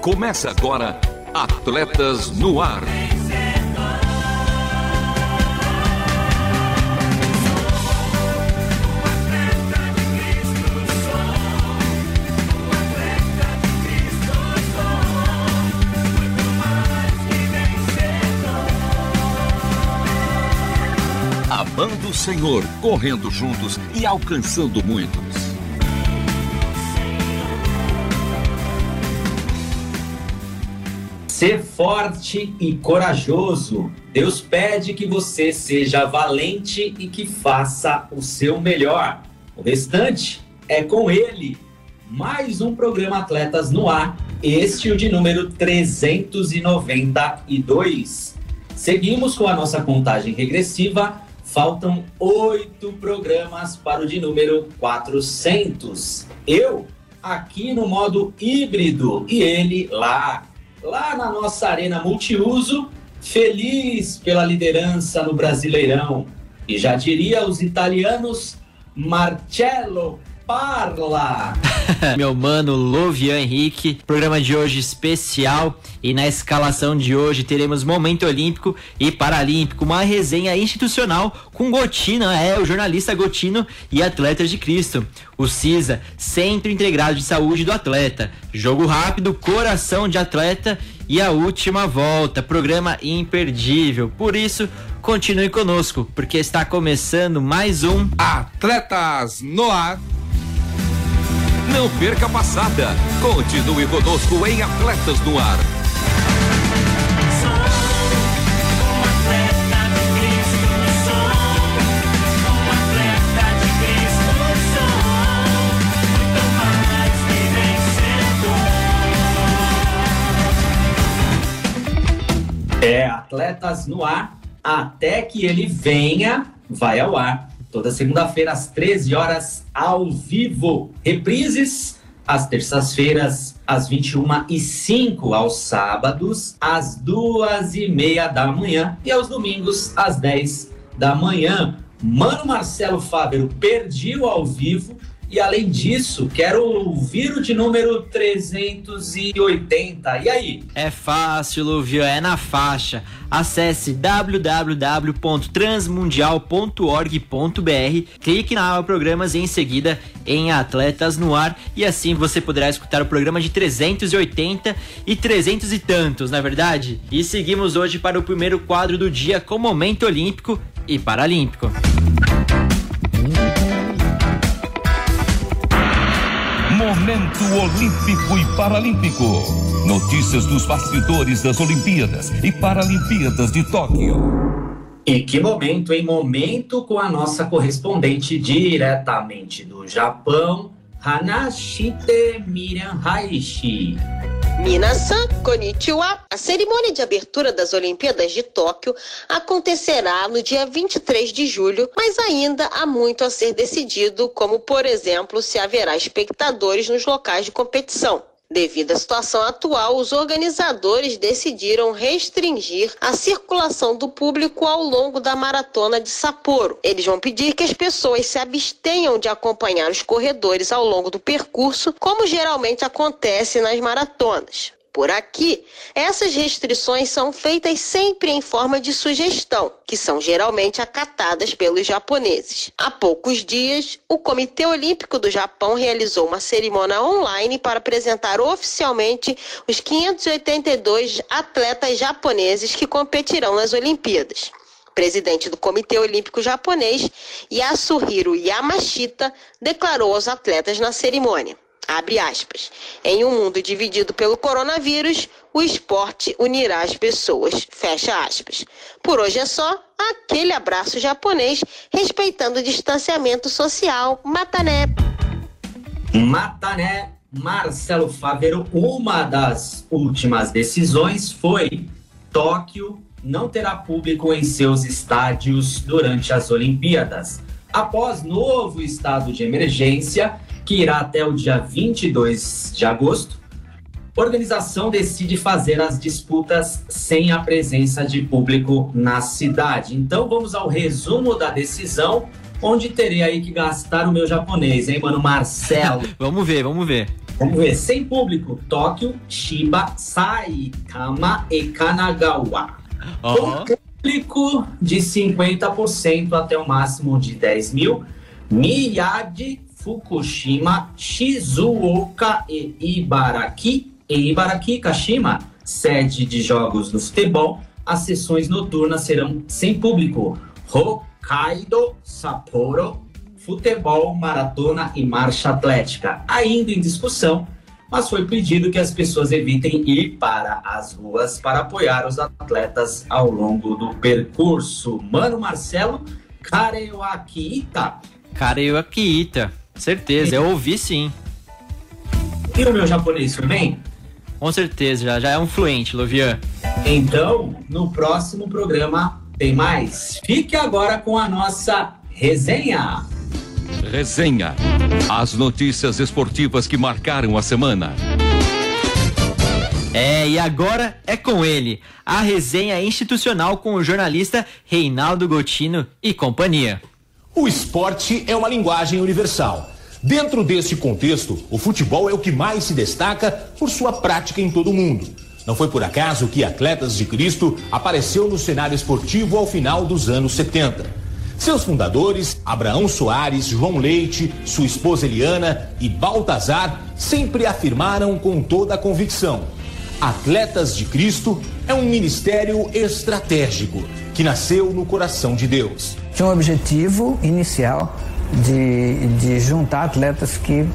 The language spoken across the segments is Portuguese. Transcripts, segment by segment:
Começa agora Atletas no Ar. Amando o Senhor, correndo juntos e alcançando muitos. Ser forte e corajoso. Deus pede que você seja valente e que faça o seu melhor. O restante é com Ele. Mais um programa Atletas no Ar, este o de número 392. Seguimos com a nossa contagem regressiva. Faltam oito programas para o de número 400. Eu aqui no modo híbrido e ele lá lá na nossa arena multiuso, feliz pela liderança no Brasileirão. E já diria os italianos, Marcello Parla. Meu mano Lovian Henrique, programa de hoje especial e na escalação de hoje teremos momento olímpico e paralímpico, uma resenha institucional com Gotino, é o jornalista Gotino e atletas de Cristo. O CISA, Centro Integrado de Saúde do Atleta. Jogo rápido, coração de atleta e a última volta, programa imperdível. Por isso, continue conosco, porque está começando mais um Atletas no Ar. Não perca a passada. Continue conosco em Atletas no Ar. É, Atletas no Ar, até que ele venha, vai ao ar. Toda segunda-feira, às 13 horas, ao vivo. Reprises às terças-feiras, às 21 e 05 aos sábados, às duas e meia da manhã e aos domingos, às 10 da manhã. Mano Marcelo Fábio perdiu ao vivo e além disso, quero ouvir o de número 380. E aí? É fácil, Luvio, é na faixa. Acesse www.transmundial.org.br, clique na aba Programas e em seguida em Atletas no Ar e assim você poderá escutar o programa de 380 e 300 e tantos, na é verdade? E seguimos hoje para o primeiro quadro do dia com momento olímpico e paralímpico. Momento Olímpico e Paralímpico. Notícias dos bastidores das Olimpíadas e Paralimpíadas de Tóquio. E que momento, em momento com a nossa correspondente diretamente do Japão, Hanashite Miriam Haishi. Minasan Konnichiwa. A cerimônia de abertura das Olimpíadas de Tóquio acontecerá no dia 23 de julho, mas ainda há muito a ser decidido, como, por exemplo, se haverá espectadores nos locais de competição. Devido à situação atual, os organizadores decidiram restringir a circulação do público ao longo da maratona de Sapporo. Eles vão pedir que as pessoas se abstenham de acompanhar os corredores ao longo do percurso, como geralmente acontece nas maratonas. Por aqui, essas restrições são feitas sempre em forma de sugestão, que são geralmente acatadas pelos japoneses. Há poucos dias, o Comitê Olímpico do Japão realizou uma cerimônia online para apresentar oficialmente os 582 atletas japoneses que competirão nas Olimpíadas presidente do Comitê Olímpico Japonês, Yasuhiro Yamashita, declarou aos atletas na cerimônia. Abre aspas. Em um mundo dividido pelo coronavírus, o esporte unirá as pessoas. Fecha aspas. Por hoje é só. Aquele abraço japonês, respeitando o distanciamento social. Matané. Matané, Marcelo Fávero, uma das últimas decisões foi Tóquio não terá público em seus estádios durante as Olimpíadas. Após novo estado de emergência, que irá até o dia 22 de agosto, organização decide fazer as disputas sem a presença de público na cidade. Então vamos ao resumo da decisão, onde terei aí que gastar o meu japonês, hein, mano Marcelo? vamos ver, vamos ver. Vamos ver, sem público, Tóquio, Shiba, Saitama e Kanagawa. Ó. Com público de 50% até o máximo de 10 mil, Miyagi, Fukushima, Shizuoka e Ibaraki. E Ibaraki, Kashima, sede de jogos do futebol, as sessões noturnas serão sem público. Hokkaido, Sapporo, futebol, maratona e marcha atlética. Ainda em discussão, mas foi pedido que as pessoas evitem ir para as ruas para apoiar os atletas ao longo do percurso. Mano Marcelo, aqui, Ita. Certeza, eu ouvi sim. E o meu japonês foi bem? Com certeza, já, já é um fluente, Lovian. Então, no próximo programa tem mais. Fique agora com a nossa resenha. Resenha. As notícias esportivas que marcaram a semana. É, e agora é com ele, a resenha institucional com o jornalista Reinaldo Gotino e companhia. O esporte é uma linguagem universal. Dentro desse contexto, o futebol é o que mais se destaca por sua prática em todo o mundo. Não foi por acaso que Atletas de Cristo apareceu no cenário esportivo ao final dos anos 70. Seus fundadores, Abraão Soares, João Leite, sua esposa Eliana e Baltazar, sempre afirmaram com toda a convicção: Atletas de Cristo é um ministério estratégico que nasceu no coração de Deus. Tinha um objetivo inicial de, de juntar atletas que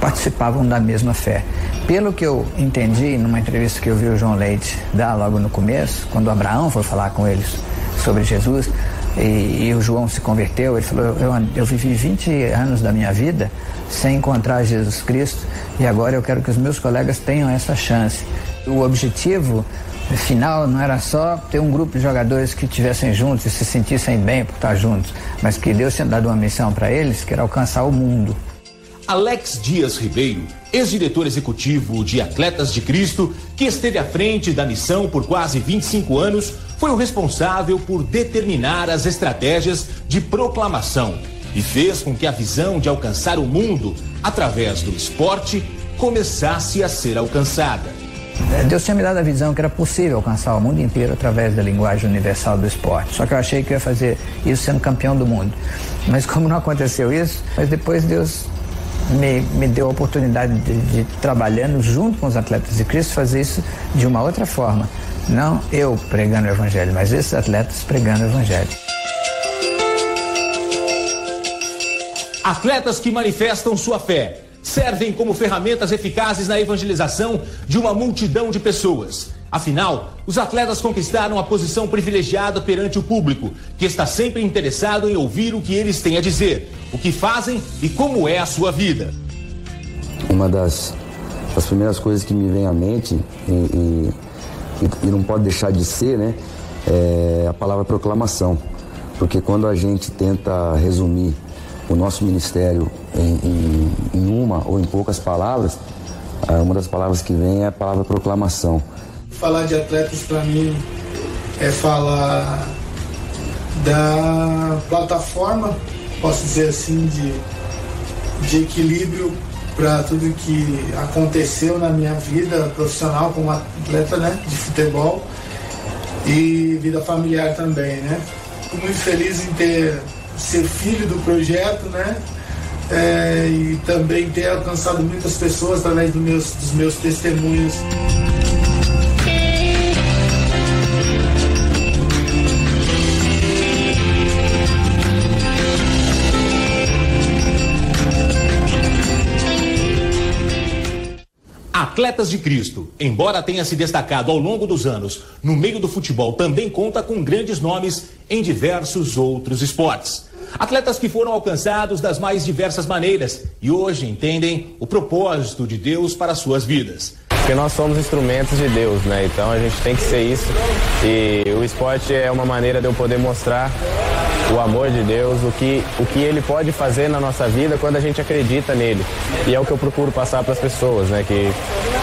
participavam da mesma fé. Pelo que eu entendi numa entrevista que eu vi o João Leite dar logo no começo, quando Abraão foi falar com eles sobre Jesus e, e o João se converteu, ele falou: eu, eu vivi 20 anos da minha vida sem encontrar Jesus Cristo e agora eu quero que os meus colegas tenham essa chance. O objetivo final não era só ter um grupo de jogadores que estivessem juntos e se sentissem bem por estar juntos, mas que Deus tinha dado uma missão para eles, que era alcançar o mundo. Alex Dias Ribeiro, ex-diretor executivo de Atletas de Cristo, que esteve à frente da missão por quase 25 anos, foi o responsável por determinar as estratégias de proclamação e fez com que a visão de alcançar o mundo através do esporte começasse a ser alcançada. Deus tinha me dado a visão que era possível alcançar o mundo inteiro através da linguagem universal do esporte. Só que eu achei que eu ia fazer isso sendo campeão do mundo. Mas como não aconteceu isso, mas depois Deus me, me deu a oportunidade de, de, trabalhando junto com os atletas de Cristo, fazer isso de uma outra forma. Não eu pregando o evangelho, mas esses atletas pregando o evangelho. Atletas que manifestam sua fé servem como ferramentas eficazes na evangelização de uma multidão de pessoas. Afinal, os atletas conquistaram a posição privilegiada perante o público, que está sempre interessado em ouvir o que eles têm a dizer, o que fazem e como é a sua vida. Uma das, das primeiras coisas que me vem à mente, e, e, e não pode deixar de ser, né, é a palavra proclamação. Porque quando a gente tenta resumir o nosso ministério em, em, uma ou em poucas palavras, ah, uma das palavras que vem é a palavra proclamação. Falar de atletas para mim é falar da plataforma, posso dizer assim, de, de equilíbrio para tudo que aconteceu na minha vida profissional como atleta né, de futebol e vida familiar também, né? Fico muito feliz em ter ser filho do projeto, né? É, e também ter alcançado muitas pessoas através do meus, dos meus testemunhos. Atletas de Cristo, embora tenha se destacado ao longo dos anos no meio do futebol, também conta com grandes nomes em diversos outros esportes. Atletas que foram alcançados das mais diversas maneiras e hoje entendem o propósito de Deus para suas vidas. Porque nós somos instrumentos de Deus, né? Então a gente tem que ser isso. E o esporte é uma maneira de eu poder mostrar o amor de Deus, o que, o que ele pode fazer na nossa vida quando a gente acredita nele. E é o que eu procuro passar para as pessoas, né? Que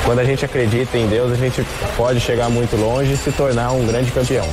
quando a gente acredita em Deus, a gente pode chegar muito longe e se tornar um grande campeão.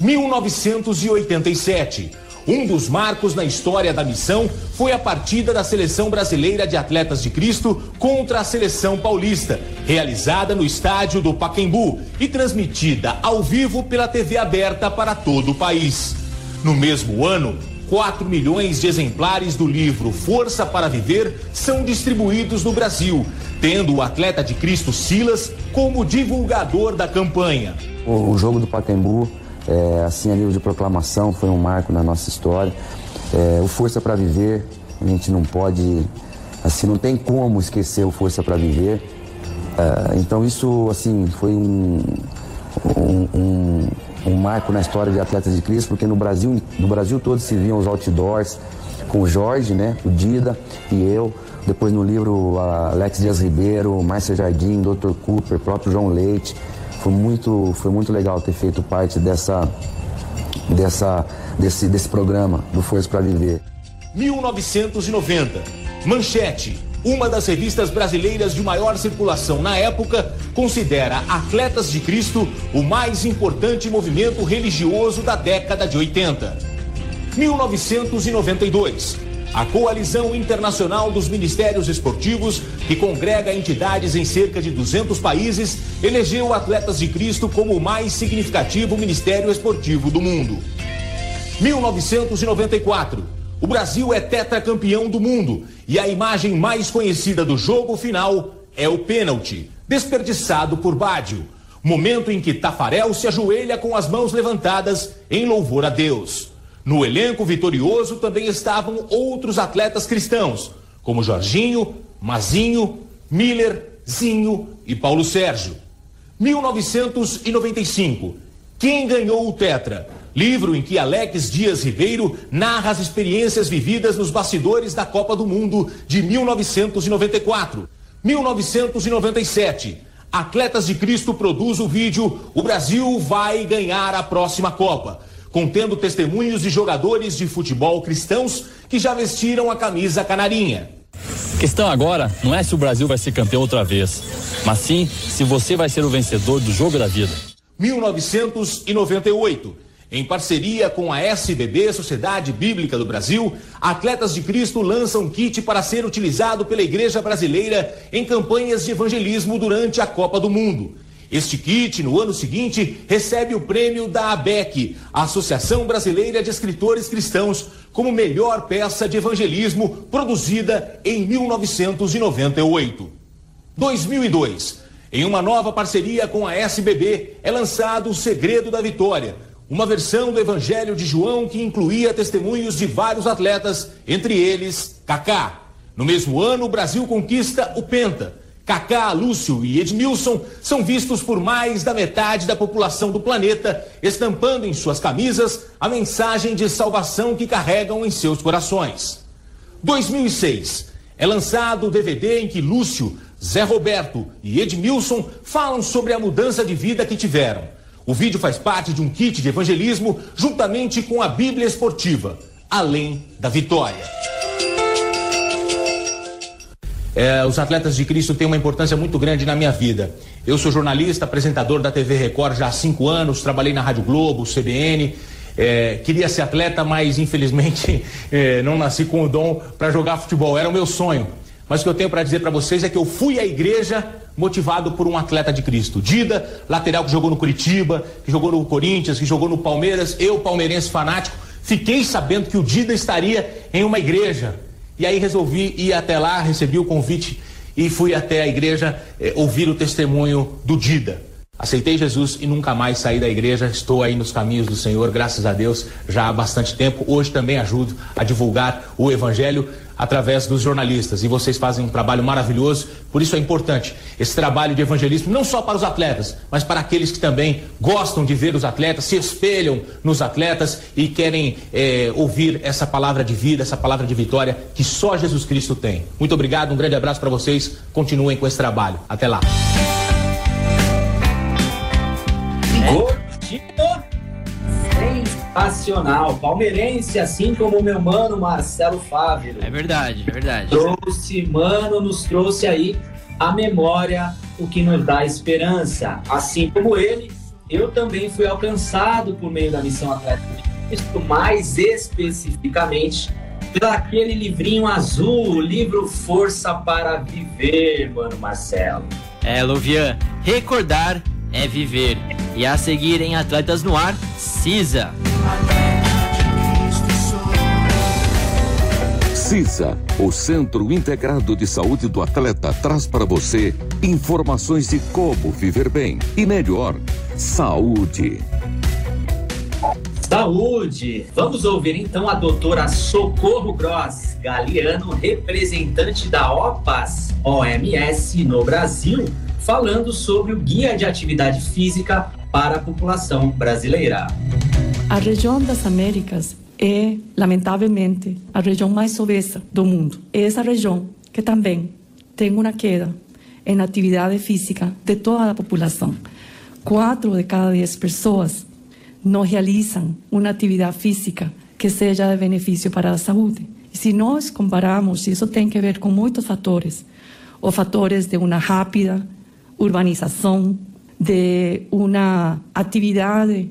1987. Um dos marcos na história da missão foi a partida da Seleção Brasileira de Atletas de Cristo contra a Seleção Paulista, realizada no estádio do Paquembu e transmitida ao vivo pela TV aberta para todo o país. No mesmo ano, 4 milhões de exemplares do livro Força para Viver são distribuídos no Brasil, tendo o atleta de Cristo Silas como divulgador da campanha. O, o jogo do Pacaembu, é, assim, a nível de proclamação, foi um marco na nossa história. É, o Força para Viver, a gente não pode, assim, não tem como esquecer o Força para Viver. É, então isso, assim, foi um, um, um, marco na história de Atletas de Cristo, porque no Brasil, no Brasil todo se viam os outdoors com o Jorge, né, o Dida e eu. Depois no livro Alex Dias Ribeiro, Márcia Jardim, Dr. Cooper, próprio João Leite. Foi muito, foi muito legal ter feito parte dessa, dessa, desse, desse programa do Força para Viver. 1990. Manchete. Uma das revistas brasileiras de maior circulação na época considera Atletas de Cristo o mais importante movimento religioso da década de 80. 1992. A Coalizão Internacional dos Ministérios Esportivos, que congrega entidades em cerca de 200 países, elegeu Atletas de Cristo como o mais significativo ministério esportivo do mundo. 1994. O Brasil é tetracampeão do mundo e a imagem mais conhecida do jogo final é o pênalti, desperdiçado por Bádio. Momento em que Tafarel se ajoelha com as mãos levantadas em louvor a Deus. No elenco vitorioso também estavam outros atletas cristãos, como Jorginho, Mazinho, Miller, Zinho e Paulo Sérgio. 1995. Quem ganhou o Tetra? Livro em que Alex Dias Ribeiro narra as experiências vividas nos bastidores da Copa do Mundo de 1994. 1997. Atletas de Cristo produz o vídeo O Brasil vai ganhar a próxima Copa contendo testemunhos de jogadores de futebol cristãos que já vestiram a camisa canarinha. A questão agora não é se o Brasil vai ser campeão outra vez, mas sim se você vai ser o vencedor do jogo da vida. 1998. Em parceria com a SBB, Sociedade Bíblica do Brasil, Atletas de Cristo lançam kit para ser utilizado pela Igreja Brasileira em campanhas de evangelismo durante a Copa do Mundo. Este kit, no ano seguinte, recebe o prêmio da ABEC, Associação Brasileira de Escritores Cristãos, como melhor peça de evangelismo produzida em 1998. 2002. Em uma nova parceria com a SBB, é lançado O Segredo da Vitória, uma versão do Evangelho de João que incluía testemunhos de vários atletas, entre eles Kaká. No mesmo ano, o Brasil conquista o Penta Kaká, Lúcio e Edmilson são vistos por mais da metade da população do planeta, estampando em suas camisas a mensagem de salvação que carregam em seus corações. 2006 é lançado o DVD em que Lúcio, Zé Roberto e Edmilson falam sobre a mudança de vida que tiveram. O vídeo faz parte de um kit de evangelismo juntamente com a Bíblia Esportiva, além da vitória. É, os atletas de Cristo têm uma importância muito grande na minha vida. Eu sou jornalista, apresentador da TV Record já há cinco anos, trabalhei na Rádio Globo, CBN. É, queria ser atleta, mas infelizmente é, não nasci com o dom para jogar futebol. Era o meu sonho. Mas o que eu tenho para dizer para vocês é que eu fui à igreja motivado por um atleta de Cristo. Dida, lateral que jogou no Curitiba, que jogou no Corinthians, que jogou no Palmeiras. Eu, palmeirense fanático, fiquei sabendo que o Dida estaria em uma igreja e aí resolvi ir até lá, recebi o convite e fui até a igreja eh, ouvir o testemunho do Dida. Aceitei Jesus e nunca mais saí da igreja. Estou aí nos caminhos do Senhor, graças a Deus, já há bastante tempo. Hoje também ajudo a divulgar o Evangelho através dos jornalistas. E vocês fazem um trabalho maravilhoso, por isso é importante esse trabalho de evangelismo, não só para os atletas, mas para aqueles que também gostam de ver os atletas, se espelham nos atletas e querem é, ouvir essa palavra de vida, essa palavra de vitória que só Jesus Cristo tem. Muito obrigado, um grande abraço para vocês. Continuem com esse trabalho. Até lá. Sensacional. Palmeirense, assim como o meu mano Marcelo Fávero. É verdade, é verdade. Trouxe, mano, nos trouxe aí a memória, o que nos dá esperança. Assim como ele, eu também fui alcançado por meio da missão Atlética de Cristo, mais especificamente daquele livrinho azul, o livro Força para Viver, mano Marcelo. É, Luvian, recordar é viver. E a seguir em Atletas no Ar, CISA. CISA, o Centro Integrado de Saúde do Atleta, traz para você informações de como viver bem e melhor. Saúde. Saúde! Vamos ouvir então a doutora Socorro Gross Galeano, representante da OPAS, OMS no Brasil, falando sobre o Guia de Atividade Física para a População Brasileira. A região das Américas é, lamentavelmente, a região mais obesa do mundo. É essa região que também tem uma queda em atividade física de toda a população. Quatro de cada dez pessoas não realizam uma atividade física que seja de benefício para a saúde. Se nós compararmos, isso tem que ver com muitos fatores, os fatores de uma rápida urbanização, de uma atividade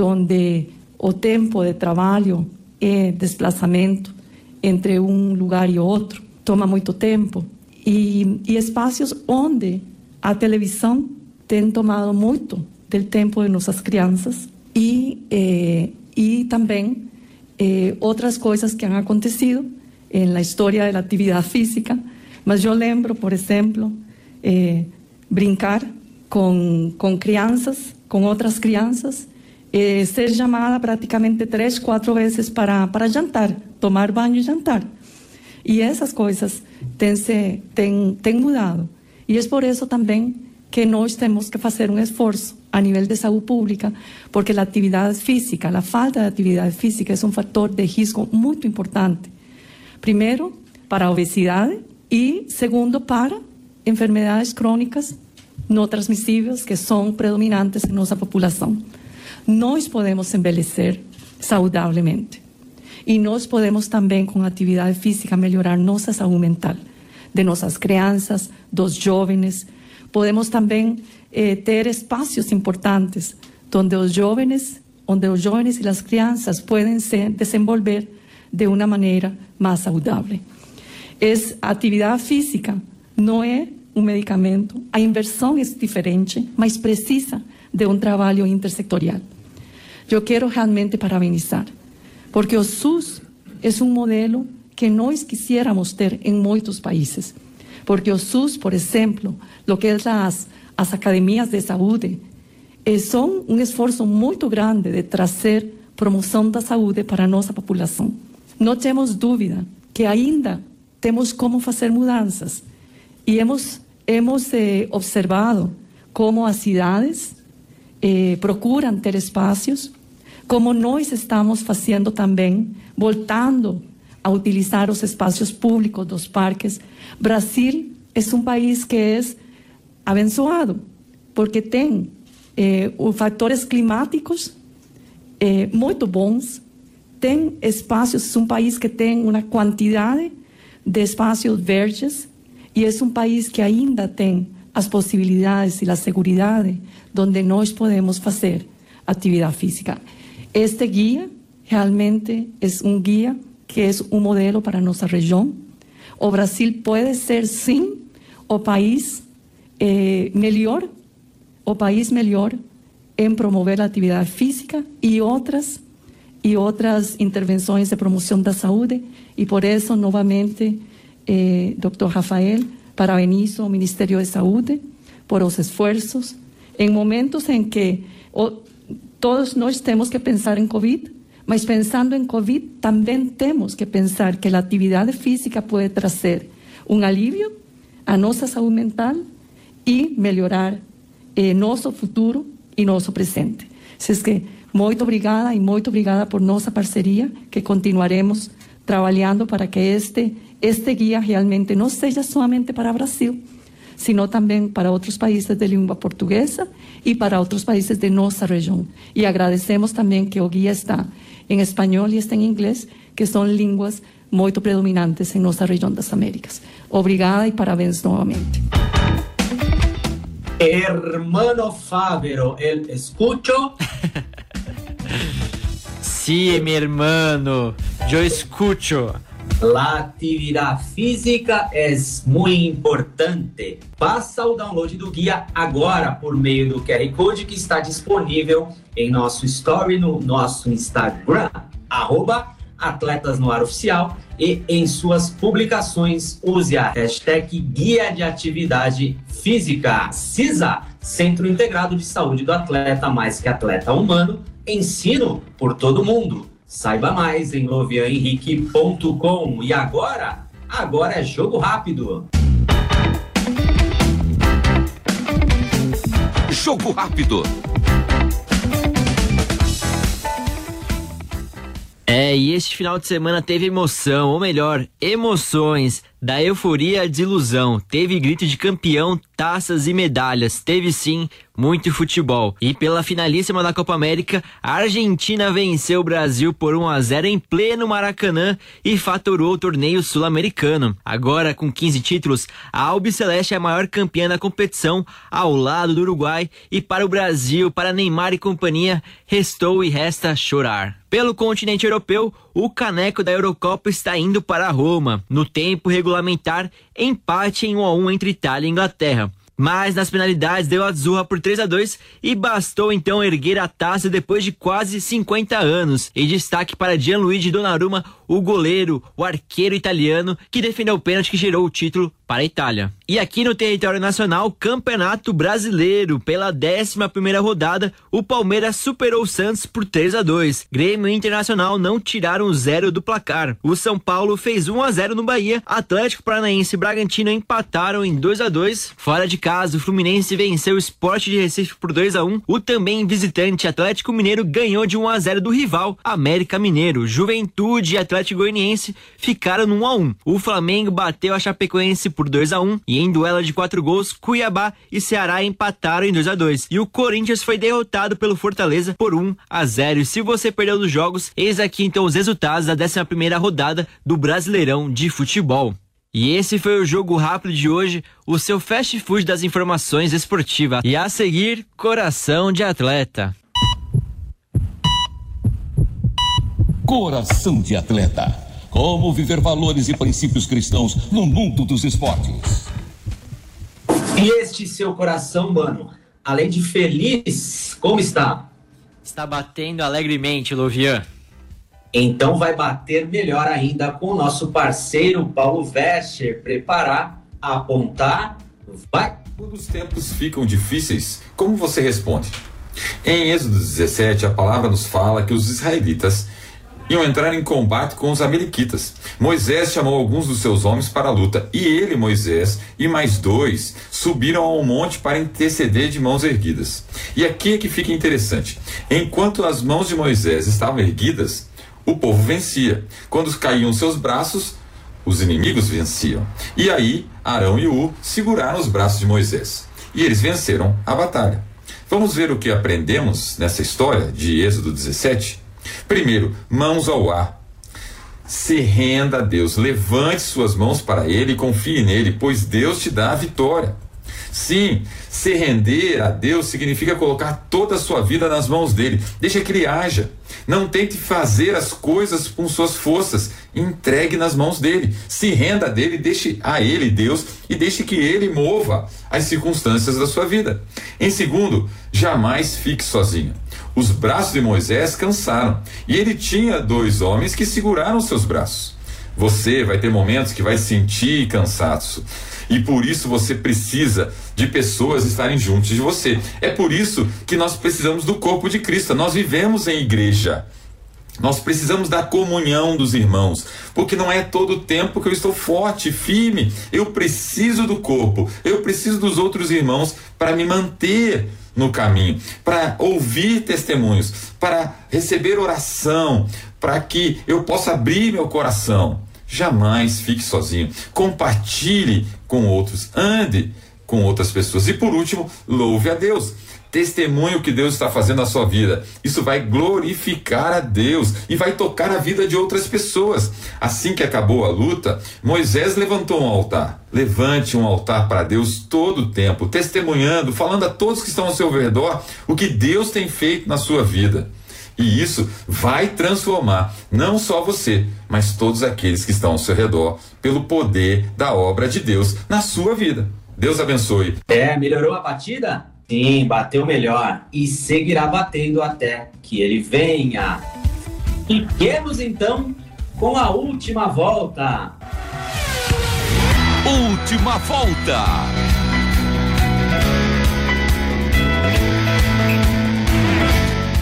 onde o tempo de trabalho e desplazamento entre um lugar e outro toma muito tempo e, e espaços onde a televisão tem tomado muito do tempo de nossas crianças e, eh, e também eh, outras coisas que han acontecido na história da atividade física. Mas eu lembro, por exemplo, eh, brincar com, com crianças, com outras crianças, eh, ser chamada praticamente três, quatro vezes para, para jantar, tomar banho e jantar. E essas coisas têm, se, têm, têm mudado. E é por isso também que nós temos que fazer um esforço a nível de saúde pública, porque a atividade física, a falta de atividade física é um fator de risco muito importante. Primeiro, para a obesidade e, segundo, para enfermedades crônicas não transmissíveis que são predominantes em nossa população. Nós podemos envelhecer saudavelmente. E nós podemos também, com atividade física, melhorar nossa saúde mental, de nossas crianças, dos jovens. Podemos também eh, ter espaços importantes onde os jovens, onde os jovens e as crianças podem se desenvolver de uma maneira mais saudável. Es, a atividade física não é um medicamento, a inversão é diferente, mas precisa de um trabalho intersectorial. Eu quero realmente parabenizar, porque o SUS é um modelo que nós quisiéramos ter em muitos países. Porque o SUS, por exemplo, o que é as, as academias de saúde, eh, são um esforço muito grande de trazer promoção da saúde para a nossa população. Não temos dúvida que ainda temos como fazer mudanças. E hemos, hemos eh, observado como as cidades eh, procuram ter espaços, como nós estamos fazendo também, voltando a utilizar os espaços públicos dos parques. Brasil é um país que é abençoado, porque tem eh, fatores climáticos eh, muito bons, tem espaços, é um país que tem uma quantidade de espaços verdes e é um país que ainda tem as possibilidades e a segurança onde nós podemos fazer atividade física. Este guia realmente é um guia que é um modelo para nossa região. O Brasil pode ser, sim, o país eh, melhor, o país melhor em promover a atividade física e outras e outras intervenções de promoção da saúde. E por isso, novamente, eh, Dr. Rafael, parabenizo ao Ministério de Saúde por os esforços em momentos em que o, todos nós temos que pensar em Covid, mas pensando em Covid também temos que pensar que a atividade física pode trazer um alívio à nossa saúde mental e melhorar eh, nosso futuro e nosso presente. Se é que muito obrigada e muito obrigada por nossa parceria, que continuaremos trabalhando para que este, este guia realmente não seja somente para Brasil, sino também para outros países de língua portuguesa e para outros países de nossa região. E agradecemos também que o guia está em espanhol e está em inglês, que são línguas muito predominantes em nossa região das Américas. Obrigada e parabéns novamente. Hermano Fávero, el escucho. Sí, mi hermano, yo escucho. La atividade física é muito importante. Faça o download do guia agora por meio do QR Code que está disponível em nosso story no nosso Instagram, arroba Atletas no Ar Oficial e em suas publicações use a hashtag Guia de Atividade Física. CISA, Centro Integrado de Saúde do Atleta, mais que atleta humano, ensino por todo mundo. Saiba mais em lovianhenrique.com. E agora, agora é jogo rápido. Jogo rápido. É, e este final de semana teve emoção, ou melhor, emoções. Da euforia à desilusão. Teve grito de campeão, taças e medalhas. Teve sim muito futebol. E pela finalíssima da Copa América, a Argentina venceu o Brasil por 1 a 0 em pleno Maracanã e faturou o torneio sul-americano. Agora, com 15 títulos, a Albiceleste é a maior campeã da competição ao lado do Uruguai. E para o Brasil, para Neymar e companhia, restou e resta chorar. Pelo continente europeu, o caneco da Eurocopa está indo para Roma. No tempo regulamentar, empate em 1 a 1 entre Itália e Inglaterra. Mas nas penalidades deu a Zurra por 3 a 2 e bastou então erguer a taça depois de quase 50 anos. E destaque para Gianluigi Donnarumma, o goleiro, o arqueiro italiano, que defendeu o pênalti que gerou o título para a Itália. E aqui no território nacional, Campeonato Brasileiro, pela 11 primeira rodada, o Palmeiras superou o Santos por 3 a 2. Grêmio Internacional não tiraram zero do placar. O São Paulo fez 1 a 0 no Bahia. Atlético Paranaense e Bragantino empataram em 2 a 2. Fora de casa, o Fluminense venceu o Sport de Recife por 2 a 1. O também visitante Atlético Mineiro ganhou de 1 a 0 do rival América Mineiro. Juventude e Atlético Goianiense ficaram no 1 a 1. O Flamengo bateu a Chapecoense por 2 a 1 e em duelo de quatro gols, Cuiabá e Ceará empataram em 2 a 2 e o Corinthians foi derrotado pelo Fortaleza por 1 a 0. E se você perdeu os jogos, eis aqui então os resultados da 11 primeira rodada do Brasileirão de Futebol. E esse foi o jogo rápido de hoje, o seu fast food das informações esportivas. E a seguir, coração de atleta. Coração de atleta. Como viver valores e princípios cristãos no mundo dos esportes. E este seu coração, mano, além de feliz, como está? Está batendo alegremente, Lovian. Então vai bater melhor ainda com o nosso parceiro Paulo Vester. Preparar, apontar, vai. Quando os tempos ficam difíceis, como você responde? Em Êxodo 17, a palavra nos fala que os israelitas iam entrar em combate com os amalequitas. Moisés chamou alguns dos seus homens para a luta, e ele, Moisés, e mais dois subiram ao monte para interceder de mãos erguidas. E aqui é que fica interessante. Enquanto as mãos de Moisés estavam erguidas, o povo vencia. Quando caíam seus braços, os inimigos venciam. E aí, Arão e U seguraram os braços de Moisés. E eles venceram a batalha. Vamos ver o que aprendemos nessa história de Êxodo 17? Primeiro, mãos ao ar. Se renda a Deus, levante suas mãos para Ele e confie nele, pois Deus te dá a vitória. Sim, se render a Deus significa colocar toda a sua vida nas mãos dele. Deixa que ele haja. Não tente fazer as coisas com suas forças. Entregue nas mãos dele. Se renda dele, deixe a ele, Deus, e deixe que ele mova as circunstâncias da sua vida. Em segundo, jamais fique sozinho. Os braços de Moisés cansaram e ele tinha dois homens que seguraram seus braços. Você vai ter momentos que vai sentir cansaço e por isso você precisa de pessoas estarem juntos de você. É por isso que nós precisamos do corpo de Cristo. Nós vivemos em igreja. Nós precisamos da comunhão dos irmãos, porque não é todo o tempo que eu estou forte, firme. Eu preciso do corpo, eu preciso dos outros irmãos para me manter no caminho, para ouvir testemunhos, para receber oração, para que eu possa abrir meu coração. Jamais fique sozinho. Compartilhe com outros, ande com outras pessoas. E por último, louve a Deus. Testemunhe o que Deus está fazendo na sua vida. Isso vai glorificar a Deus e vai tocar a vida de outras pessoas. Assim que acabou a luta, Moisés levantou um altar. Levante um altar para Deus todo o tempo, testemunhando, falando a todos que estão ao seu redor o que Deus tem feito na sua vida. E isso vai transformar não só você, mas todos aqueles que estão ao seu redor, pelo poder da obra de Deus na sua vida. Deus abençoe. É, melhorou a batida? Sim, bateu melhor. E seguirá batendo até que ele venha. Fiquemos então com a última volta. Última volta.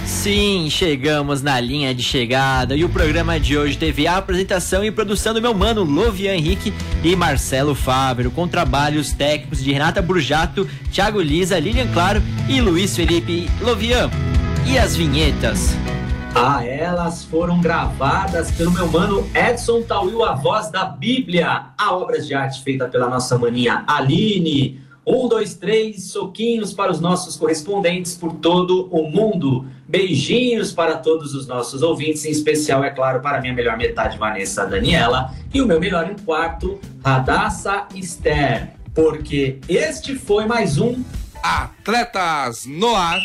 Sim, chegamos na linha de chegada e o programa de hoje teve a apresentação e produção do meu mano Lovian Henrique e Marcelo Fábio, com trabalhos técnicos de Renata Burjato, Thiago Lisa, Lilian Claro e Luiz Felipe Lovian. E as vinhetas? Ah, elas foram gravadas pelo meu mano Edson Tauil, a voz da Bíblia, a obra de arte feita pela nossa maninha Aline. Um, dois, três, soquinhos para os nossos correspondentes por todo o mundo. Beijinhos para todos os nossos ouvintes, em especial, é claro, para minha melhor metade, Vanessa Daniela, e o meu melhor em quarto, Radassa Esther. Porque este foi mais um Atletas no Ar.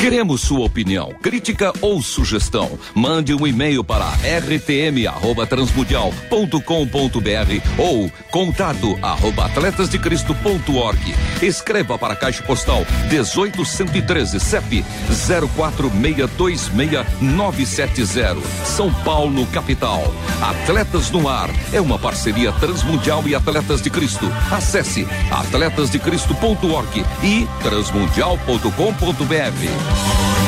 Queremos sua opinião, crítica ou sugestão. Mande um e-mail para rtm@transmundial.com.br ou contato atletasdecristo.org. Escreva para a Caixa Postal 18113 CEP 04626970 São Paulo, capital. Atletas no Ar é uma parceria Transmundial e Atletas de Cristo. Acesse atletasdecristo.org e transmundial.com.br. Lord.